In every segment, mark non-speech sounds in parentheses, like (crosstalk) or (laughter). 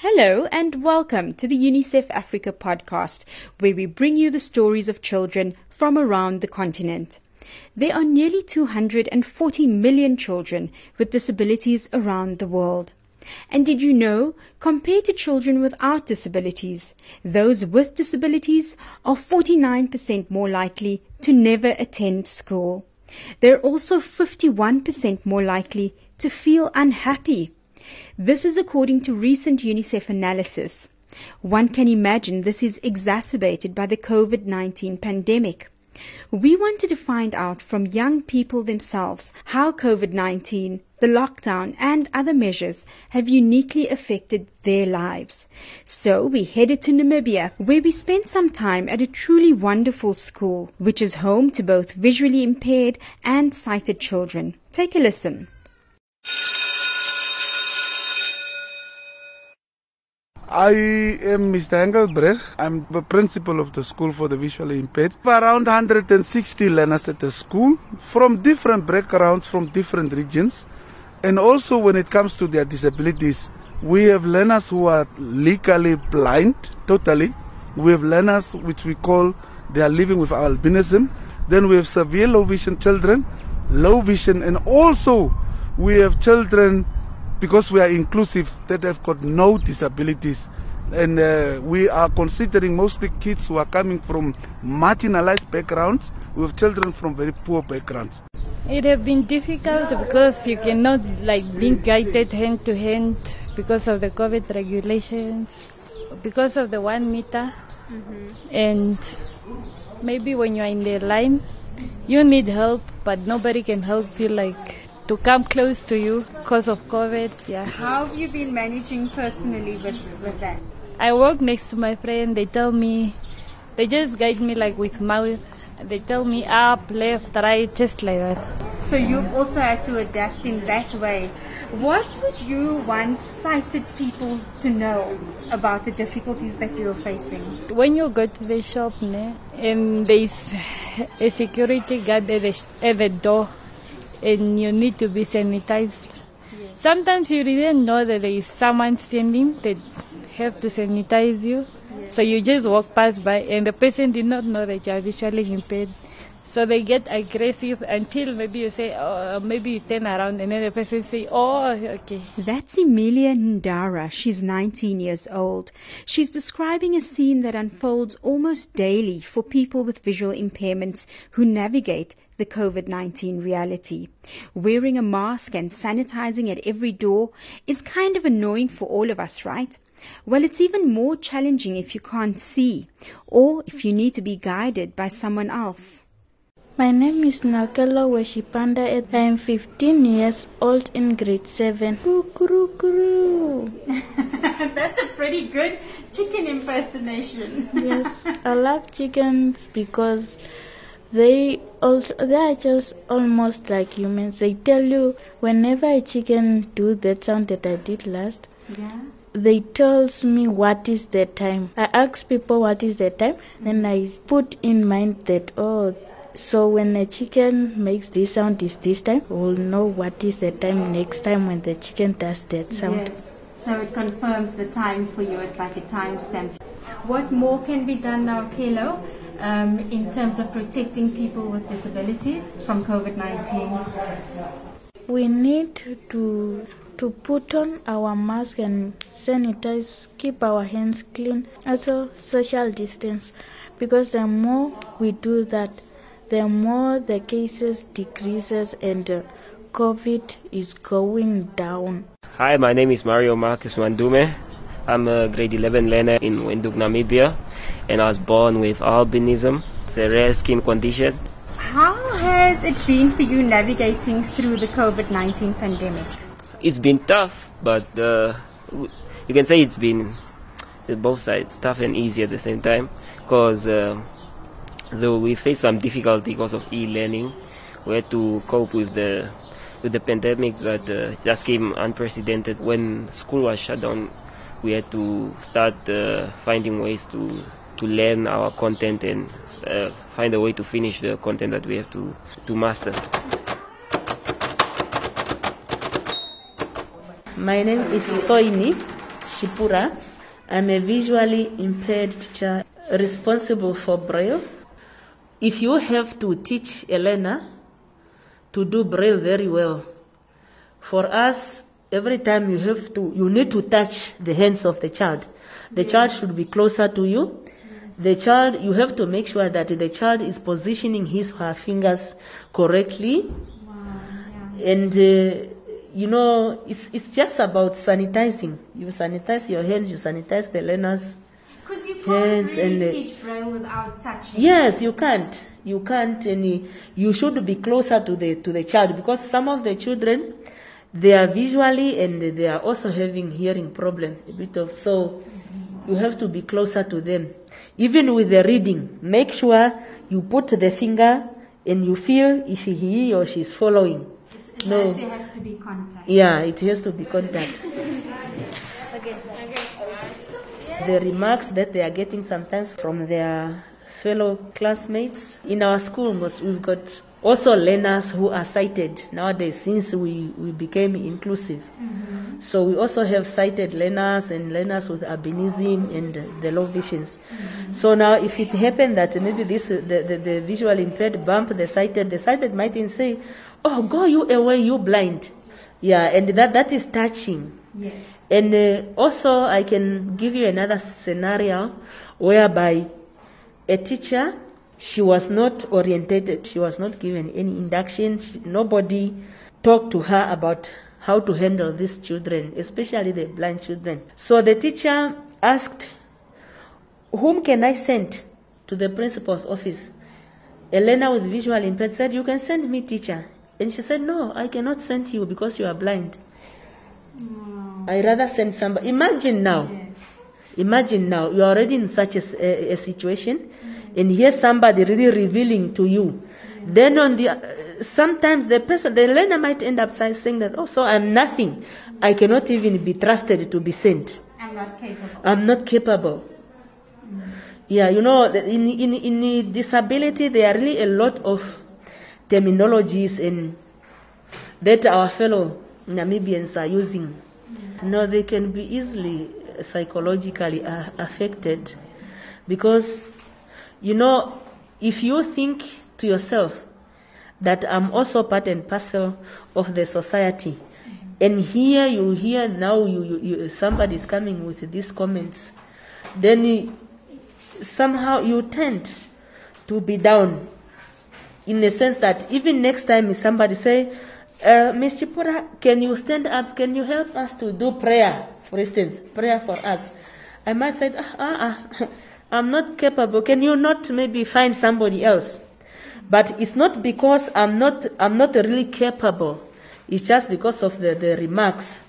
Hello and welcome to the UNICEF Africa podcast, where we bring you the stories of children from around the continent. There are nearly 240 million children with disabilities around the world. And did you know, compared to children without disabilities, those with disabilities are 49% more likely to never attend school. They're also 51% more likely to feel unhappy this is according to recent UNICEF analysis. One can imagine this is exacerbated by the COVID 19 pandemic. We wanted to find out from young people themselves how COVID 19, the lockdown, and other measures have uniquely affected their lives. So we headed to Namibia, where we spent some time at a truly wonderful school, which is home to both visually impaired and sighted children. Take a listen. I am Mr. Engelbrecht. I'm the principal of the school for the visually impaired. Around 160 learners at the school from different backgrounds, from different regions. And also when it comes to their disabilities, we have learners who are legally blind, totally. We have learners which we call they are living with albinism. Then we have severe low vision children, low vision, and also we have children because we are inclusive that have got no disabilities and uh, we are considering mostly kids who are coming from marginalized backgrounds with children from very poor backgrounds it has been difficult because you cannot like be guided hand to hand because of the covid regulations because of the one meter mm-hmm. and maybe when you're in the line you need help but nobody can help you like to come close to you because of COVID. Yeah. How have you been managing personally with, with that? I walk next to my friend. They tell me, they just guide me like with mouth. They tell me up, left, right, just like that. So you've also had to adapt in that way. What would you want sighted people to know about the difficulties that you're facing? When you go to the shop ne, and there's a security guard at the, at the door, and you need to be sanitized. Yes. Sometimes you didn't know that there is someone standing that have to sanitize you. So you just walk past by and the person did not know that you are visually impaired. So they get aggressive until maybe you say, oh, uh, maybe you turn around and then the person say, oh, okay. That's Emilia Ndara. She's 19 years old. She's describing a scene that unfolds almost daily for people with visual impairments who navigate the COVID 19 reality. Wearing a mask and sanitizing at every door is kind of annoying for all of us, right? Well, it's even more challenging if you can't see or if you need to be guided by someone else. My name is Nakela Weshipanda. I am 15 years old in grade 7. That's a pretty good chicken impersonation. yes, I love chickens because they also they are just almost like humans. They tell you whenever a chicken do that sound that I did last. Yeah. They tells me what is the time. I ask people what is the time, then I put in mind that oh so when a chicken makes this sound is this time, we'll know what is the time next time when the chicken does that sound. Yes. So it confirms the time for you. It's like a timestamp. What more can be done now, Kelo? um, in terms of protecting people with disabilities from COVID 19? We need to to put on our mask and sanitize, keep our hands clean, also social distance, because the more we do that, the more the cases decreases and uh, COVID is going down. Hi, my name is Mario Marcus Mandume. I'm a grade 11 learner in Windhoek, Namibia, and I was born with albinism. It's a rare skin condition. How has it been for you navigating through the COVID 19 pandemic? It's been tough, but uh, you can say it's been both sides tough and easy at the same time because uh, though we faced some difficulty because of e-learning, we had to cope with the with the pandemic that uh, just came unprecedented when school was shut down we had to start uh, finding ways to to learn our content and uh, find a way to finish the content that we have to to master. My name is Soini Shipura. I'm a visually impaired teacher responsible for Braille. If you have to teach a learner to do Braille very well, for us, every time you have to, you need to touch the hands of the child. The child should be closer to you. The child, you have to make sure that the child is positioning his or her fingers correctly. And, uh, you know, it's, it's just about sanitizing. You sanitize your hands, you sanitize the learner's Because you Hands can't really and teach Braille without touching. Yes, you can't. You can't, and you- you should be closer to the to the child because some of the children, they are visually and they are also having hearing problem. A bit of so, you have to be closer to them. Even with the reading, make sure you put the finger and you feel if he or she is following. No. There has to be contact. Yeah, it has to be contact. The remarks that they are getting sometimes from their fellow classmates. In our school, most- we've got also learners who are sighted nowadays since we, we became inclusive. So we also have sighted learners and learners with albinism and the low visions. So now if it happened that maybe this the, the, the visual impaired bump the sighted, the sighted might even say, Oh, go you away, you blind. Yeah, and that, that is touching. Yes. And uh, also, I can give you another scenario whereby a teacher, she was not orientated, she was not given any induction, she, nobody talked to her about how to handle these children, especially the blind children. So the teacher asked, Whom can I send to the principal's office? A learner with visual impairment said, You can send me, teacher. And she said, No, I cannot send you because you are blind. I rather send somebody. Imagine now. Imagine now you are already in such a situation, and hear somebody really revealing to you. Then on the uh, sometimes the person, the learner might end up saying that, oh, so I'm nothing. I cannot even be trusted to be sent. I'm not capable. I'm not capable. Yeah, you know, in, in, in disability, there are really a lot of terminologies and that our fellow Namibians are using. You know, they can be easily psychologically uh, affected because, you know, if you think to yourself that I'm also part and parcel of the society, and here you hear now you, you, you somebody is coming with these comments, then you, somehow you tend to be down in the sense that even next time somebody say, uh, Ms. Chipura, can you stand up? Can you help us to do prayer, for instance, prayer for us? I might say, ah, ah, ah, (laughs) I'm not capable. Can you not maybe find somebody else? But it's not because I'm not, I'm not really capable. It's just because of the, the remarks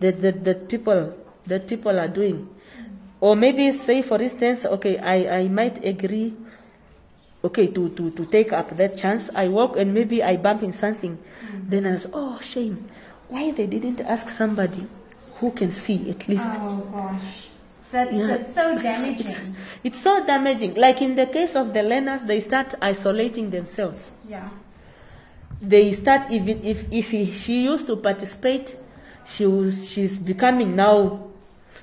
that, that, that people that people are doing. Or maybe say for instance, okay, I, I might agree okay to, to, to take up that chance. I walk and maybe I bump in something. Then I say, oh shame. Why they didn't ask somebody who can see at least? Oh gosh. That's, Yeah, that's so it's- damaging. It's, it's so damaging. Like in the case of the learners, they start isolating themselves. yeah. They start even if if he, she used to participate, she will, she's becoming now.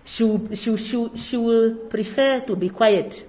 She will, she will- she will- she will prefer to be quiet.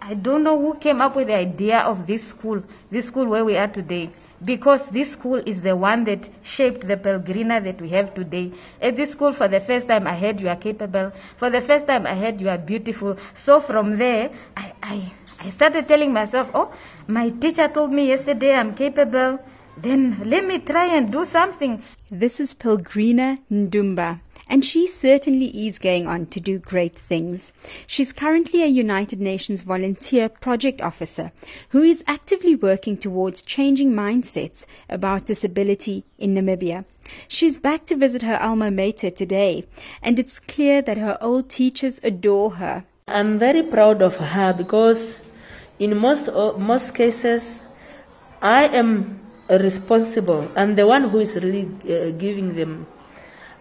I don't know who came up with the idea of this school, this school where we are today, because this school is the one that shaped the Pelgrina that we have today. At this school, for the first time, I heard you are capable. For the first time, I heard you are beautiful. So from there, I, I, I started telling myself, oh, my teacher told me yesterday I'm capable. Then let me try and do something. This is Pilgrina Ndumba, and she certainly is going on to do great things. She's currently a United Nations volunteer project officer who is actively working towards changing mindsets about disability in Namibia. She's back to visit her alma mater today, and it's clear that her old teachers adore her. I'm very proud of her because in most uh, most cases, I am responsible. I'm the one who is really uh, giving them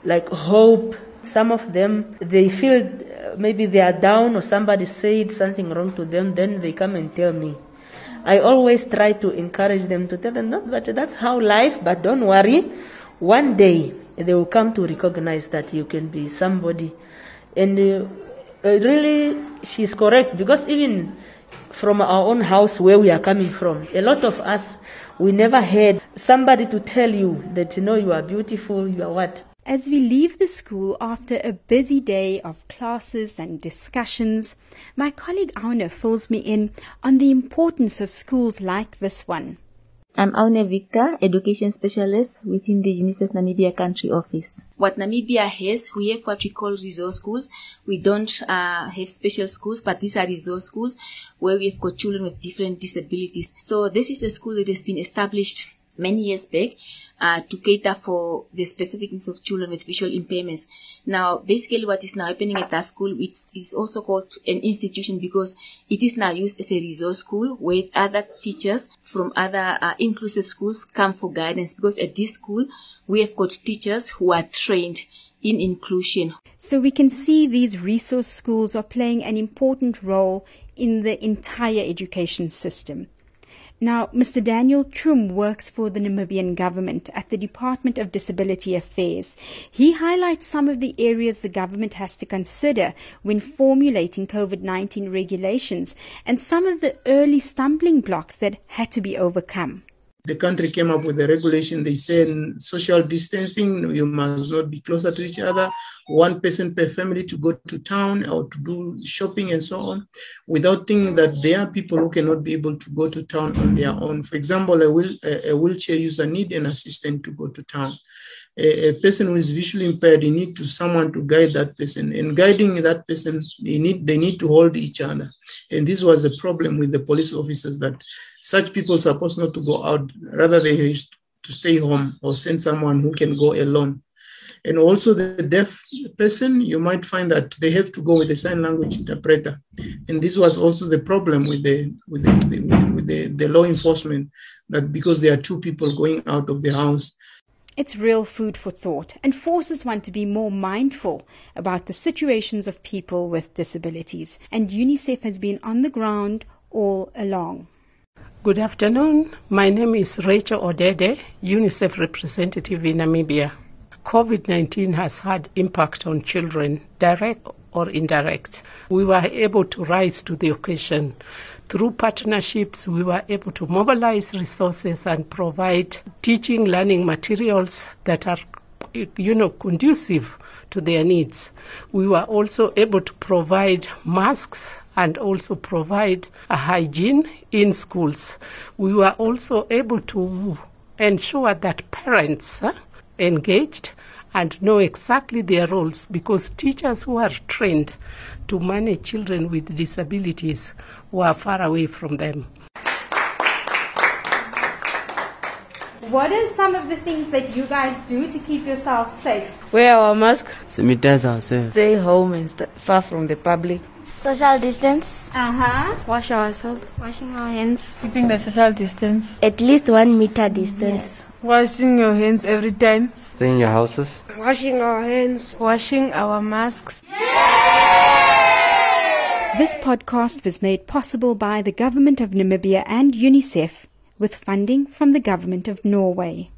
like hope. Some of them they feel uh, maybe they are down or somebody said something wrong to them, then they come and tell me. I always try to encourage them to tell them, no, but that's how life. But don't worry, one day they will come to recognize that you can be somebody And uh, uh, really, she's correct because even from our own house where we are coming from, a lot of us, we never had somebody to tell you that, you know, you are beautiful, you are what. As we leave the school after a busy day of classes and discussions, my colleague Aune fills me in on the importance of schools like this one. I'm Aune Victor, Education Specialist within the UNICEF Namibia Country Office. What Namibia has, we have what we call resource schools. We don't uh, have special schools, but these are resource schools where we have got children with different disabilities. So this is a school that has been established many years back uh, to cater for the specific needs of children with visual impairments. Now, basically what is now happening at that school, it is also called an institution because it is now used as a resource school where other teachers from other uh, inclusive schools come for guidance because at this school, we have got teachers who are trained in inclusion. So we can see these resource schools are playing an important role in the entire education system. Now, Mr. Daniel Trum works for the Namibian government at the Department of Disability Affairs. He highlights some of the areas the government has to consider when formulating COVID 19 regulations and some of the early stumbling blocks that had to be overcome the country came up with a regulation. They said social distancing, you must not be closer to each other, one person per family to go to town or to do shopping and so on, without thinking that there are people who cannot be able to go to town on their own. For example, a, wheel, a, wheelchair user need an assistant to go to town a, person who is visually impaired, you need to someone to guide that person. And guiding that person, they need they need to hold each other. And this was a problem with the police officers that such people are supposed not to go out, rather they used to stay home or send someone who can go alone. And also the deaf person, you might find that they have to go with a sign language interpreter. And this was also the problem with the with the, the with the, the law enforcement that because there are two people going out of the house, it's real food for thought and forces one to be more mindful about the situations of people with disabilities. And UNICEF has been on the ground all along. Good afternoon. My name is Rachel Odede, UNICEF representative in Namibia. COVID 19 has had impact on children, direct or indirect. We were able to rise to the occasion through partnerships, we were able to mobilize resources and provide teaching, learning materials that are, you know, conducive to their needs. We were also able to provide masks and also provide a hygiene in schools. We were also able to ensure that parents uh, engaged and know exactly their roles because teachers who are trained to manage children with disabilities were far away from them. What are some of the things that you guys do to keep yourselves safe? Wear our mask, sanitize ourselves, stay home and st- far from the public. Social distance. Uh huh. Wash ourselves. Washing our hands. Keeping the social distance. At least one meter distance. Yes. Washing your hands every time. Stay in your houses. Washing our hands. Washing our masks. This podcast was made possible by the Government of Namibia and UNICEF with funding from the Government of Norway.